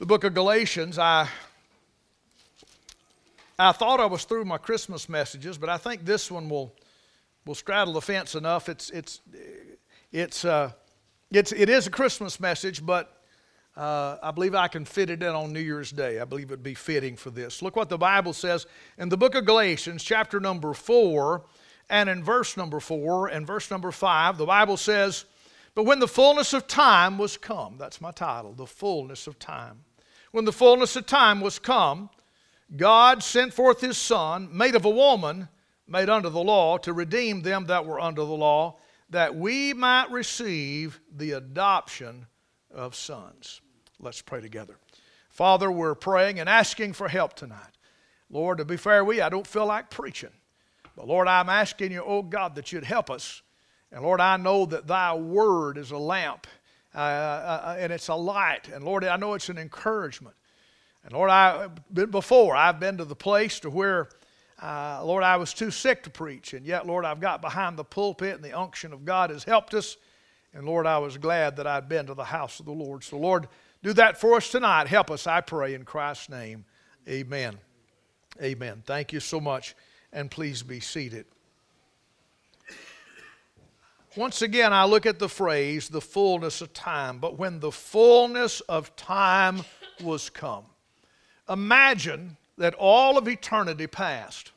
the book of Galatians. I I thought I was through my Christmas messages, but I think this one will will straddle the fence enough. It's it's it's uh, it's it is a Christmas message, but uh, I believe I can fit it in on New Year's Day. I believe it would be fitting for this. Look what the Bible says in the book of Galatians, chapter number four, and in verse number four and verse number five. The Bible says, "But when the fullness of time was come, that's my title, the fullness of time." When the fullness of time was come, God sent forth his Son, made of a woman, made under the law, to redeem them that were under the law, that we might receive the adoption of sons. Let's pray together. Father, we're praying and asking for help tonight. Lord, to be fair, we I don't feel like preaching. But Lord, I'm asking you, oh God, that you'd help us. And Lord, I know that thy word is a lamp uh, and it's a light. And Lord, I know it's an encouragement. And Lord, I been before I've been to the place to where, uh, Lord, I was too sick to preach, and yet, Lord, I've got behind the pulpit, and the unction of God has helped us. And Lord, I was glad that I'd been to the house of the Lord. So, Lord, do that for us tonight. Help us, I pray, in Christ's name. Amen. Amen. Thank you so much, and please be seated. Once again, I look at the phrase, the fullness of time. But when the fullness of time was come, imagine that all of eternity past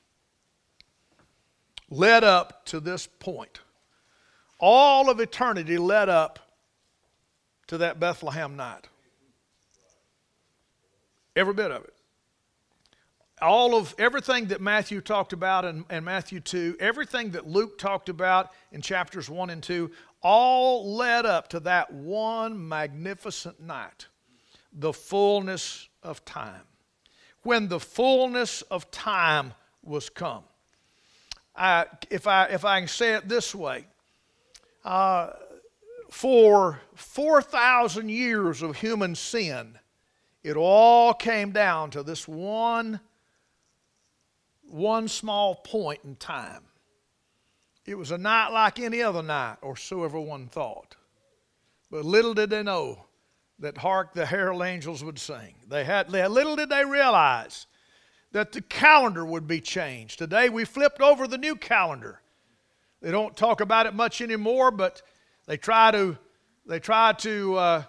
led up to this point. All of eternity led up to that Bethlehem night. Every bit of it all of everything that Matthew talked about in, in, Matthew 2, everything that Luke talked about in chapters 1 and 2, all led up to that one magnificent night, the fullness of time. When the fullness of time was come. I, if, I, if I can say it this way, uh, for 4,000 years of human sin, it all came down to this one one small point in time. It was a night like any other night, or so everyone thought. But little did they know that hark the herald angels would sing. They had little did they realize that the calendar would be changed. Today we flipped over the new calendar. They don't talk about it much anymore, but they try to they try to uh,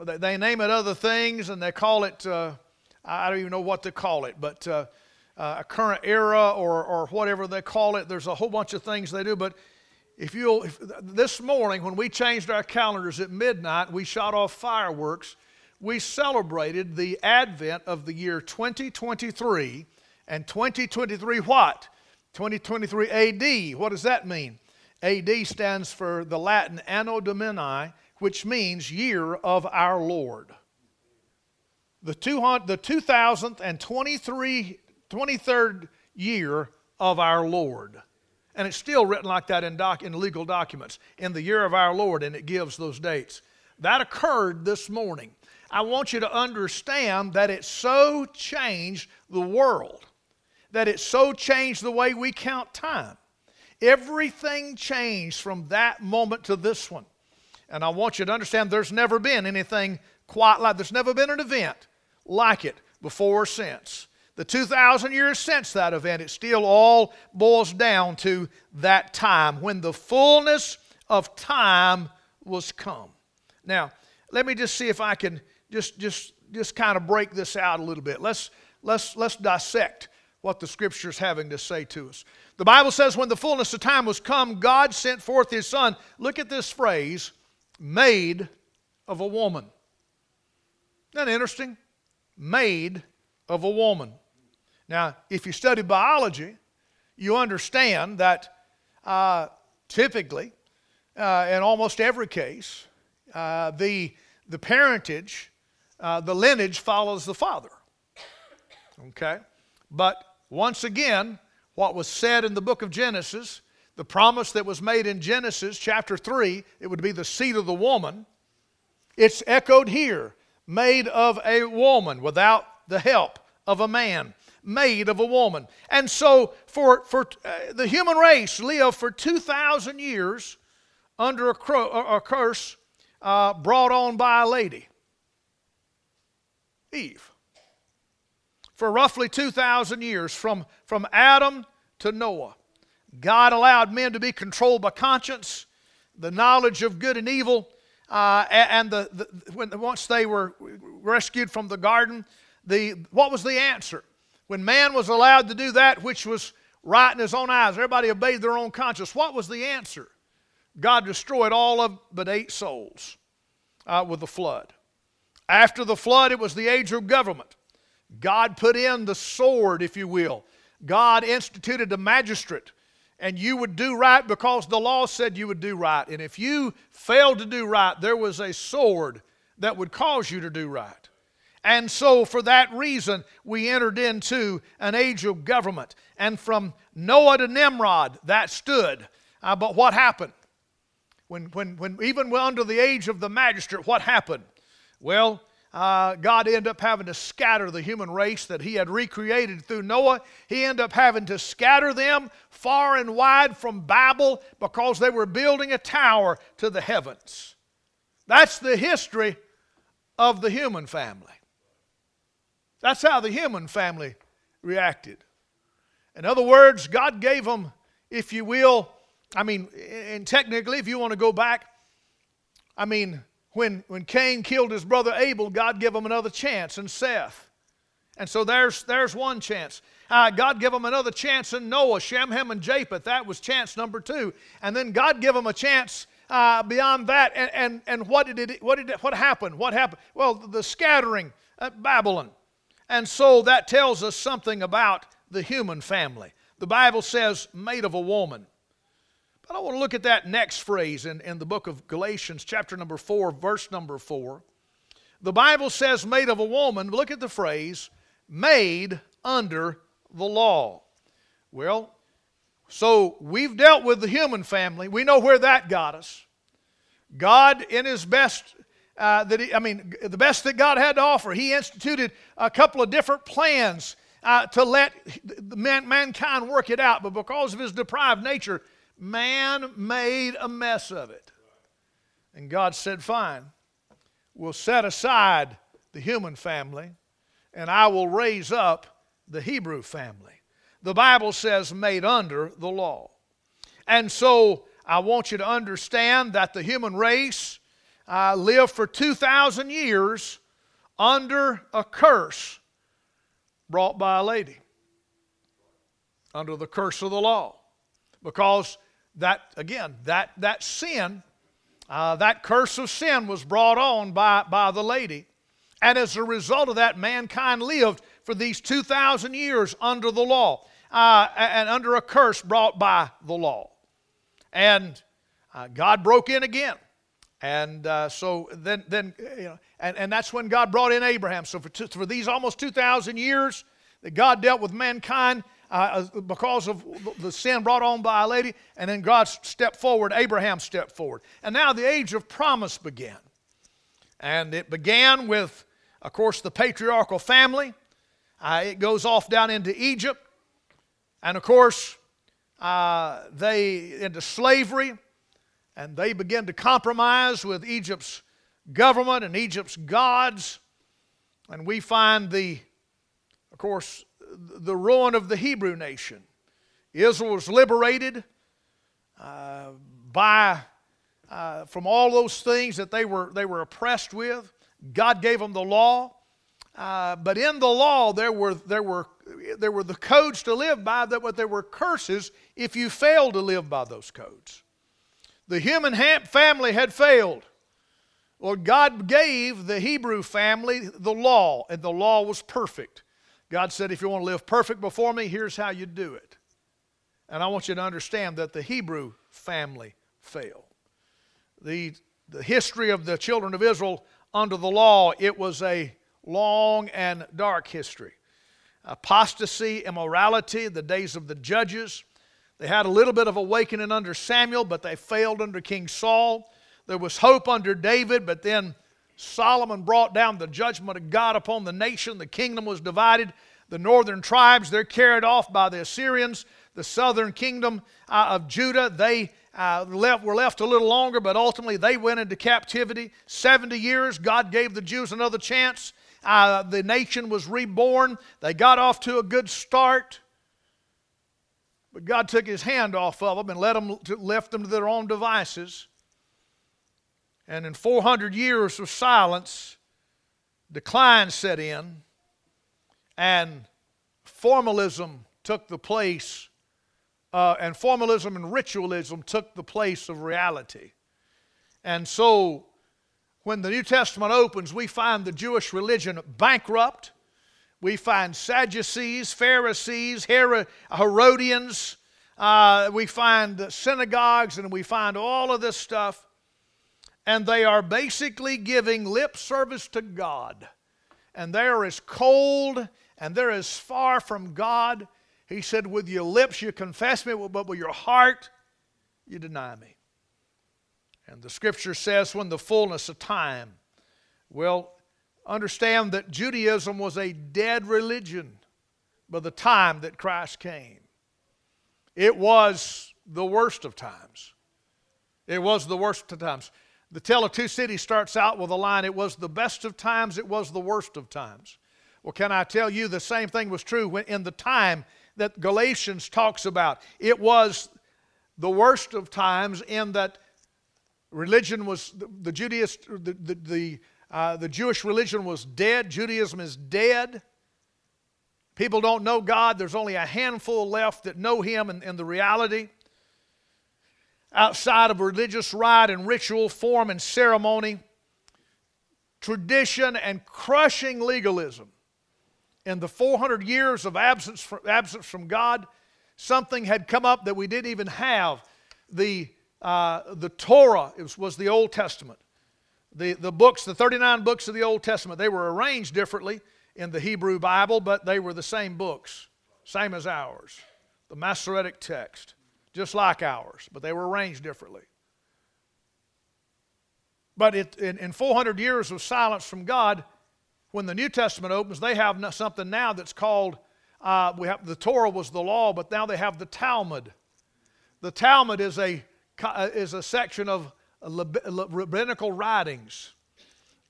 they, they, name it other things and they call it uh, I don't even know what to call it, but uh, uh, a current era or, or whatever they call it. There's a whole bunch of things they do. But if you'll, if, this morning when we changed our calendars at midnight, we shot off fireworks. We celebrated the advent of the year 2023 and 2023 what? 2023 AD. What does that mean? AD stands for the Latin Anno Domini, which means year of our Lord. The, 200, the 2023 23rd year of our Lord. And it's still written like that in, doc, in legal documents, in the year of our Lord, and it gives those dates. That occurred this morning. I want you to understand that it so changed the world, that it so changed the way we count time. Everything changed from that moment to this one. And I want you to understand there's never been anything quite like there's never been an event like it before or since the 2,000 years since that event, it still all boils down to that time when the fullness of time was come. Now, let me just see if I can just, just, just kind of break this out a little bit. Let's, let's, let's dissect what the scripture is having to say to us. The Bible says, when the fullness of time was come, God sent forth his son. Look at this phrase, made of a woman. Isn't that interesting? Made of a woman. Now, if you study biology, you understand that uh, typically, uh, in almost every case, uh, the, the parentage, uh, the lineage follows the father. Okay? But once again, what was said in the book of Genesis, the promise that was made in Genesis chapter 3, it would be the seed of the woman, it's echoed here made of a woman without the help of a man made of a woman. And so, for, for uh, the human race lived for 2,000 years under a, cro- a curse uh, brought on by a lady. Eve. For roughly 2,000 years, from, from Adam to Noah, God allowed men to be controlled by conscience, the knowledge of good and evil, uh, and the, the, when, once they were rescued from the garden, the, what was the answer? When man was allowed to do that which was right in his own eyes, everybody obeyed their own conscience, what was the answer? God destroyed all of but eight souls uh, with the flood. After the flood, it was the age of government. God put in the sword, if you will. God instituted a magistrate, and you would do right because the law said you would do right. And if you failed to do right, there was a sword that would cause you to do right. And so, for that reason, we entered into an age of government. And from Noah to Nimrod, that stood. Uh, but what happened? When, when, when even under the age of the magistrate, what happened? Well, uh, God ended up having to scatter the human race that He had recreated through Noah. He ended up having to scatter them far and wide from Babel because they were building a tower to the heavens. That's the history of the human family. That's how the human family reacted. In other words, God gave them, if you will, I mean, and technically, if you want to go back, I mean, when, when Cain killed his brother Abel, God gave him another chance in Seth. And so there's, there's one chance. Uh, God gave him another chance in Noah, Shem, Ham, and Japheth. That was chance number two. And then God gave him a chance uh, beyond that. And, and, and what, did it, what, did it, what happened? What happened? Well, the scattering at Babylon. And so that tells us something about the human family. The Bible says, made of a woman. But I want to look at that next phrase in, in the book of Galatians, chapter number 4, verse number 4. The Bible says, made of a woman. Look at the phrase, made under the law. Well, so we've dealt with the human family. We know where that got us. God, in His best uh, that he, I mean, the best that God had to offer. He instituted a couple of different plans uh, to let man, mankind work it out, but because of his deprived nature, man made a mess of it. And God said, Fine, we'll set aside the human family, and I will raise up the Hebrew family. The Bible says, made under the law. And so I want you to understand that the human race uh, lived for 2,000 years under a curse brought by a lady, under the curse of the law. Because that, again, that, that sin, uh, that curse of sin was brought on by, by the lady. And as a result of that, mankind lived for these 2,000 years under the law uh, and under a curse brought by the law. And uh, God broke in again. And uh, so then, then you know, and, and that's when God brought in Abraham. So for, two, for these almost 2,000 years that God dealt with mankind uh, because of the sin brought on by a lady, and then God stepped forward, Abraham stepped forward. And now the age of promise began. And it began with, of course, the patriarchal family. Uh, it goes off down into Egypt. And of course, uh, they into slavery and they begin to compromise with Egypt's government and Egypt's gods. And we find the, of course, the ruin of the Hebrew nation. Israel was liberated uh, by, uh, from all those things that they were, they were oppressed with. God gave them the law. Uh, but in the law, there were, there, were, there were the codes to live by, that, but there were curses if you failed to live by those codes. The human family had failed. Well, God gave the Hebrew family the law, and the law was perfect. God said, if you want to live perfect before me, here's how you do it. And I want you to understand that the Hebrew family failed. The, the history of the children of Israel under the law, it was a long and dark history. Apostasy, immorality, the days of the judges, they had a little bit of awakening under Samuel, but they failed under King Saul. There was hope under David, but then Solomon brought down the judgment of God upon the nation. The kingdom was divided. The northern tribes, they're carried off by the Assyrians. The southern kingdom uh, of Judah, they uh, left, were left a little longer, but ultimately they went into captivity. 70 years, God gave the Jews another chance. Uh, the nation was reborn. They got off to a good start. But God took his hand off of them and let them, left them to their own devices. And in 400 years of silence, decline set in, and formalism took the place, uh, and formalism and ritualism took the place of reality. And so, when the New Testament opens, we find the Jewish religion bankrupt. We find Sadducees, Pharisees, Herodians. Uh, we find synagogues, and we find all of this stuff and they are basically giving lip service to God. And they are as cold and they're as far from God. He said, With your lips you confess me, but with your heart you deny me. And the scripture says, When the fullness of time, well, understand that Judaism was a dead religion by the time that Christ came. It was the worst of times. It was the worst of times. The Tale of Two Cities starts out with a line It was the best of times, it was the worst of times. Well, can I tell you the same thing was true when, in the time that Galatians talks about? It was the worst of times in that religion was, the, the Judaist, the, the, the, uh, the Jewish religion was dead, Judaism is dead. People don't know God. There's only a handful left that know Him and, and the reality outside of religious rite and ritual, form and ceremony, tradition and crushing legalism. In the 400 years of absence from, absence from God, something had come up that we didn't even have. The, uh, the Torah was, was the Old Testament. The, the books, the 39 books of the Old Testament, they were arranged differently in the Hebrew Bible, but they were the same books, same as ours. The Masoretic text just like ours, but they were arranged differently. But it, in, in 400 years of silence from God, when the New Testament opens, they have something now that's called, uh, we have, the Torah was the law, but now they have the Talmud. The Talmud is a, uh, is a section of rabbinical writings.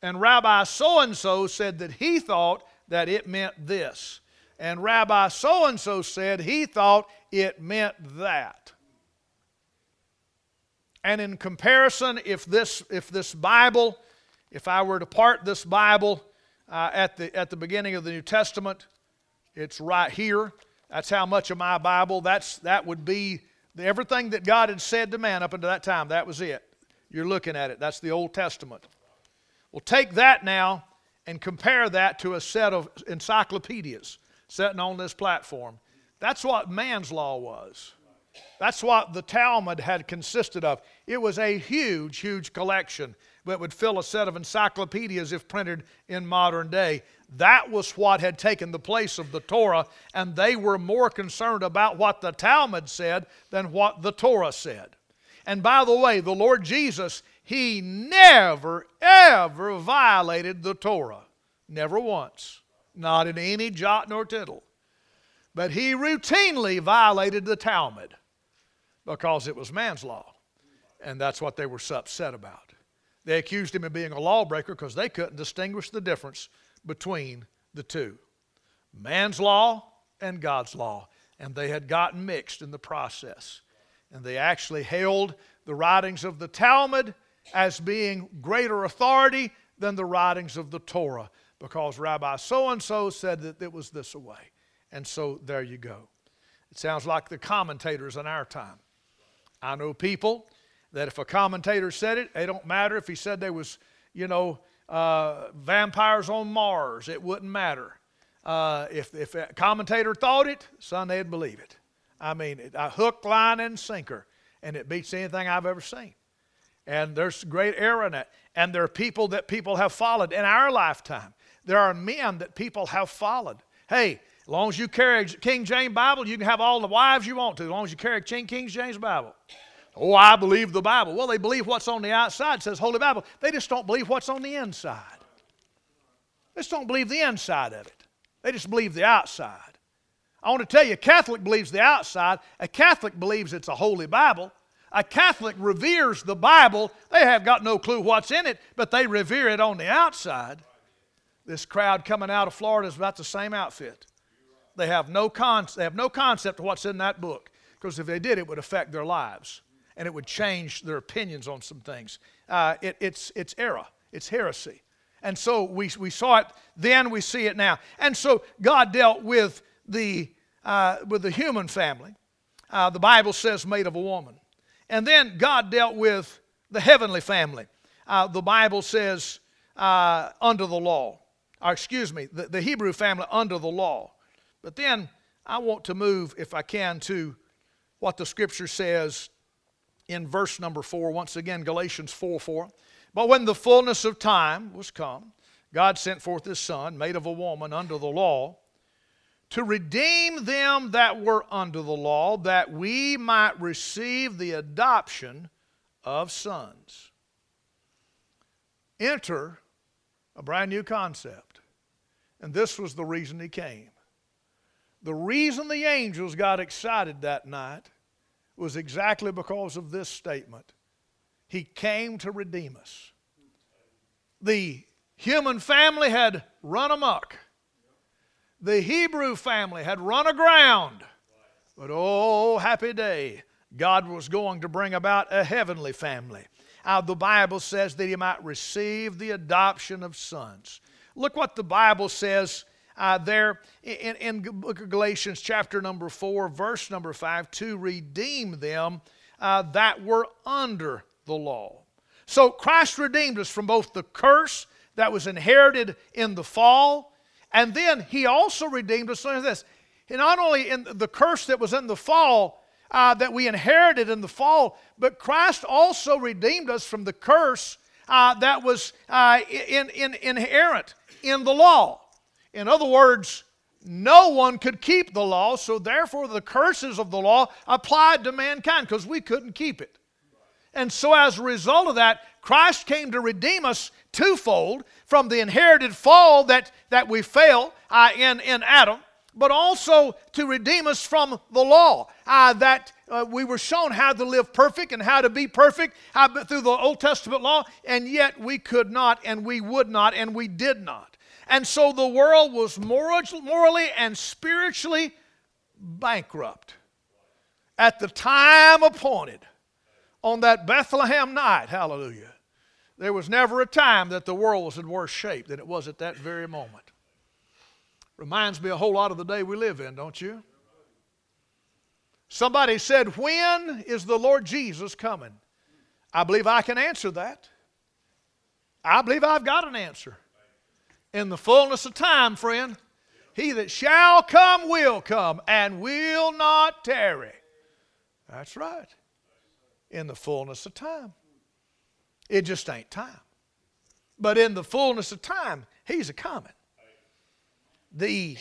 And Rabbi so and so said that he thought that it meant this. And Rabbi so and so said he thought it meant that. And in comparison, if this, if this Bible, if I were to part this Bible uh, at, the, at the beginning of the New Testament, it's right here. That's how much of my Bible, that's, that would be everything that God had said to man up until that time. That was it. You're looking at it. That's the Old Testament. Well, take that now and compare that to a set of encyclopedias sitting on this platform. That's what man's law was. That's what the Talmud had consisted of. It was a huge, huge collection that would fill a set of encyclopedias if printed in modern day. That was what had taken the place of the Torah, and they were more concerned about what the Talmud said than what the Torah said. And by the way, the Lord Jesus, He never, ever violated the Torah. Never once. Not in any jot nor tittle. But He routinely violated the Talmud because it was man's law. And that's what they were upset about. They accused him of being a lawbreaker because they couldn't distinguish the difference between the two man's law and God's law. And they had gotten mixed in the process. And they actually held the writings of the Talmud as being greater authority than the writings of the Torah because Rabbi so and so said that it was this way. And so there you go. It sounds like the commentators in our time. I know people that if a commentator said it, it don't matter if he said there was, you know, uh, vampires on Mars. It wouldn't matter. Uh, if, if a commentator thought it, son, they'd believe it. I mean, a hook, line, and sinker. And it beats anything I've ever seen. And there's great error in it. And there are people that people have followed in our lifetime. There are men that people have followed. Hey, as long as you carry King James Bible, you can have all the wives you want to, as long as you carry King James Bible. Oh, I believe the Bible. Well, they believe what's on the outside, says Holy Bible. They just don't believe what's on the inside. They just don't believe the inside of it. They just believe the outside. I want to tell you, a Catholic believes the outside. A Catholic believes it's a holy Bible. A Catholic reveres the Bible. They have got no clue what's in it, but they revere it on the outside. This crowd coming out of Florida is about the same outfit. They have no, con- they have no concept of what's in that book, because if they did, it would affect their lives and it would change their opinions on some things. Uh, it, it's, it's error, it's heresy. And so we, we saw it then, we see it now. And so God dealt with the, uh, with the human family. Uh, the Bible says made of a woman. And then God dealt with the heavenly family. Uh, the Bible says uh, under the law. Or excuse me, the, the Hebrew family under the law. But then I want to move, if I can, to what the scripture says in verse number four. Once again, Galatians 4 4. But when the fullness of time was come, God sent forth his Son, made of a woman under the law, to redeem them that were under the law, that we might receive the adoption of sons. Enter a brand new concept. And this was the reason he came. The reason the angels got excited that night was exactly because of this statement He came to redeem us. The human family had run amok, the Hebrew family had run aground. But oh, happy day, God was going to bring about a heavenly family. Uh, the Bible says that He might receive the adoption of sons. Look what the Bible says uh, there in, in Galatians, chapter number 4, verse number 5, to redeem them uh, that were under the law. So Christ redeemed us from both the curse that was inherited in the fall, and then he also redeemed us. At this. Not only in the curse that was in the fall, uh, that we inherited in the fall, but Christ also redeemed us from the curse uh, that was uh, in, in, inherent in the law. In other words, no one could keep the law, so therefore the curses of the law applied to mankind because we couldn't keep it. And so, as a result of that, Christ came to redeem us twofold from the inherited fall that, that we fell uh, in, in Adam, but also to redeem us from the law uh, that uh, we were shown how to live perfect and how to be perfect uh, through the Old Testament law, and yet we could not, and we would not, and we did not. And so the world was morally and spiritually bankrupt at the time appointed on that Bethlehem night. Hallelujah. There was never a time that the world was in worse shape than it was at that very moment. Reminds me a whole lot of the day we live in, don't you? Somebody said, When is the Lord Jesus coming? I believe I can answer that. I believe I've got an answer in the fullness of time, friend. He that shall come will come and will not tarry. That's right. In the fullness of time. It just ain't time. But in the fullness of time, he's a coming. The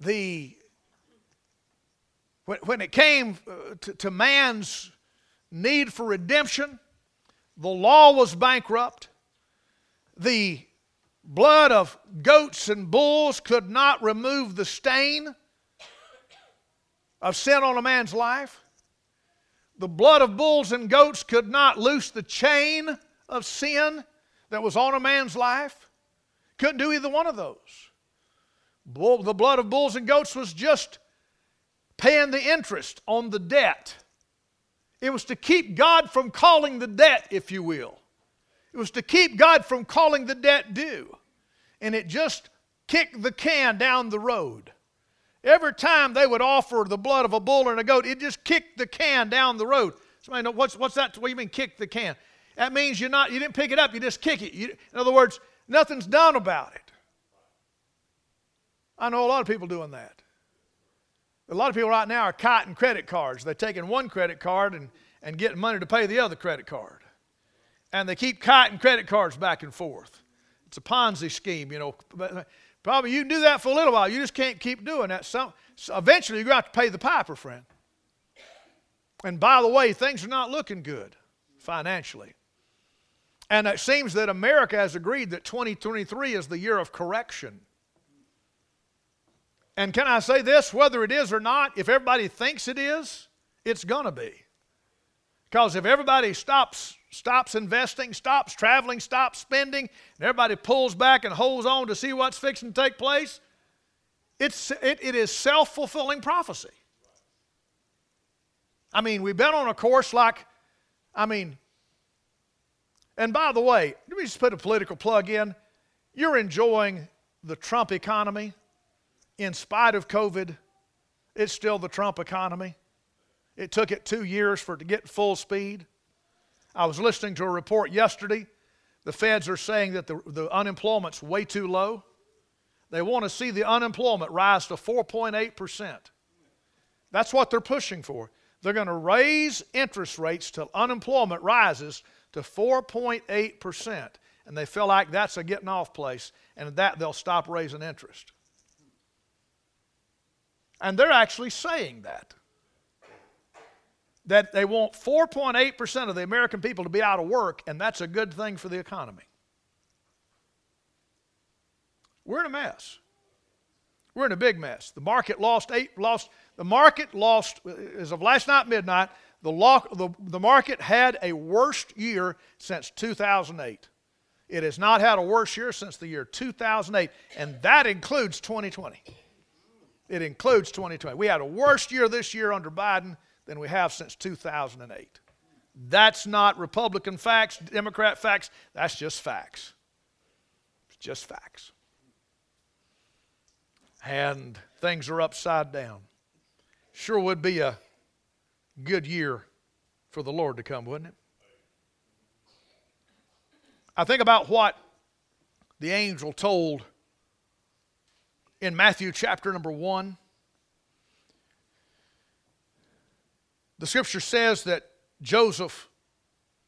the when, when it came uh, to, to man's need for redemption, the law was bankrupt the blood of goats and bulls could not remove the stain of sin on a man's life. The blood of bulls and goats could not loose the chain of sin that was on a man's life. Couldn't do either one of those. Bull, the blood of bulls and goats was just paying the interest on the debt. It was to keep God from calling the debt, if you will. It was to keep God from calling the debt due. And it just kicked the can down the road. Every time they would offer the blood of a bull and a goat, it just kicked the can down the road. Somebody know what's, what's that? What do you mean kick the can? That means you're not, you didn't pick it up, you just kick it. You, in other words, nothing's done about it. I know a lot of people doing that. A lot of people right now are kiting credit cards. They're taking one credit card and, and getting money to pay the other credit card and they keep kiting credit cards back and forth. It's a Ponzi scheme, you know. Probably you can do that for a little while. You just can't keep doing that. Some, so eventually, you're going to have to pay the piper, friend. And by the way, things are not looking good financially. And it seems that America has agreed that 2023 is the year of correction. And can I say this? Whether it is or not, if everybody thinks it is, it's going to be. Because if everybody stops stops investing, stops traveling, stops spending, and everybody pulls back and holds on to see what's fixing to take place, it's, it, it is self fulfilling prophecy. I mean, we've been on a course like, I mean, and by the way, let me just put a political plug in. You're enjoying the Trump economy in spite of COVID. It's still the Trump economy. It took it two years for it to get full speed. I was listening to a report yesterday. The feds are saying that the, the unemployment's way too low. They want to see the unemployment rise to 4.8%. That's what they're pushing for. They're going to raise interest rates till unemployment rises to 4.8%. And they feel like that's a getting off place, and that they'll stop raising interest. And they're actually saying that that they want 4.8% of the American people to be out of work, and that's a good thing for the economy. We're in a mess. We're in a big mess. The market lost eight, lost, the market lost, as of last night midnight, the, the, the market had a worst year since 2008. It has not had a worse year since the year 2008, and that includes 2020. It includes 2020. We had a worst year this year under Biden than we have since 2008. That's not Republican facts, Democrat facts, that's just facts. It's just facts. And things are upside down. Sure would be a good year for the Lord to come, wouldn't it? I think about what the angel told in Matthew chapter number 1 The scripture says that Joseph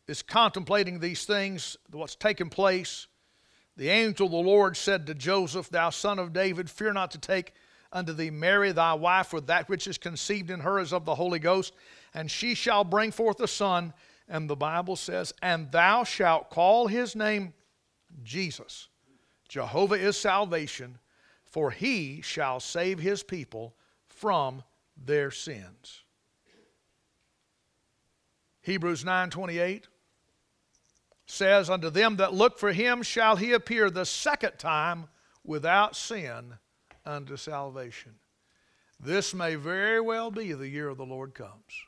is contemplating these things, what's taken place. The angel of the Lord said to Joseph, Thou son of David, fear not to take unto thee Mary thy wife, for that which is conceived in her is of the Holy Ghost, and she shall bring forth a son. And the Bible says, And thou shalt call his name Jesus. Jehovah is salvation, for he shall save his people from their sins. Hebrews 9:28 says, Unto them that look for him shall he appear the second time without sin unto salvation. This may very well be the year the Lord comes.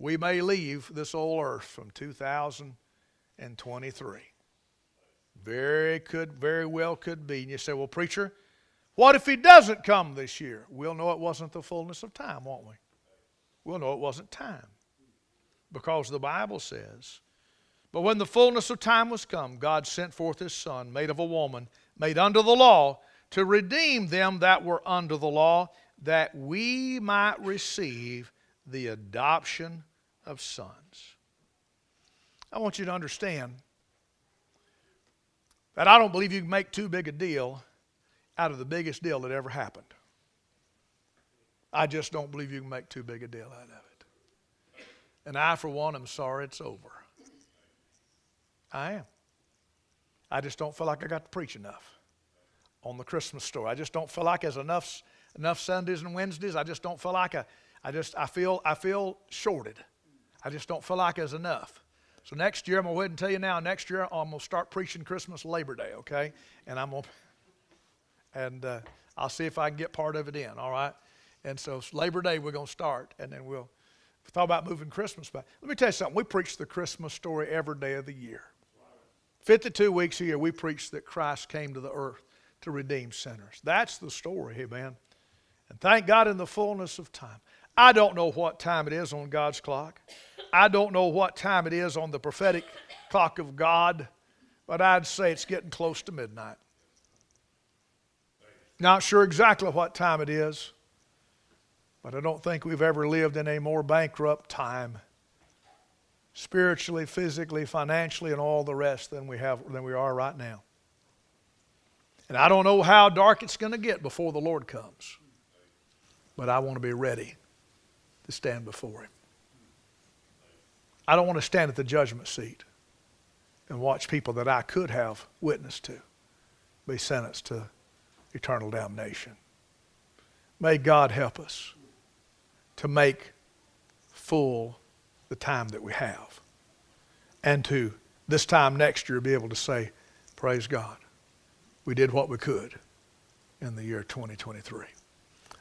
We may leave this old earth from 2023. Very could, very well could be. And you say, well, preacher, what if he doesn't come this year? We'll know it wasn't the fullness of time, won't we? We'll know it wasn't time because the Bible says, But when the fullness of time was come, God sent forth his Son, made of a woman, made under the law, to redeem them that were under the law, that we might receive the adoption of sons. I want you to understand that I don't believe you can make too big a deal out of the biggest deal that ever happened. I just don't believe you can make too big a deal out of it. And I, for one, am sorry it's over. I am. I just don't feel like I got to preach enough on the Christmas story. I just don't feel like there's enough enough Sundays and Wednesdays. I just don't feel like I, I just I feel I feel shorted. I just don't feel like there's enough. So next year, I'm gonna go ahead and tell you now. Next year, I'm gonna start preaching Christmas Labor Day, okay? And I'm gonna, and uh, I'll see if I can get part of it in. All right. And so Labor Day, we're gonna start, and then we'll we thought about moving Christmas back. Let me tell you something. We preach the Christmas story every day of the year. 52 weeks a year, we preach that Christ came to the earth to redeem sinners. That's the story, amen. And thank God in the fullness of time. I don't know what time it is on God's clock. I don't know what time it is on the prophetic clock of God, but I'd say it's getting close to midnight. Not sure exactly what time it is. But I don't think we've ever lived in a more bankrupt time, spiritually, physically, financially, and all the rest than we have than we are right now. And I don't know how dark it's going to get before the Lord comes. But I want to be ready to stand before Him. I don't want to stand at the judgment seat and watch people that I could have witnessed to be sentenced to eternal damnation. May God help us to make full the time that we have. And to this time next year be able to say, Praise God, we did what we could in the year 2023.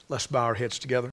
Let's bow our heads together.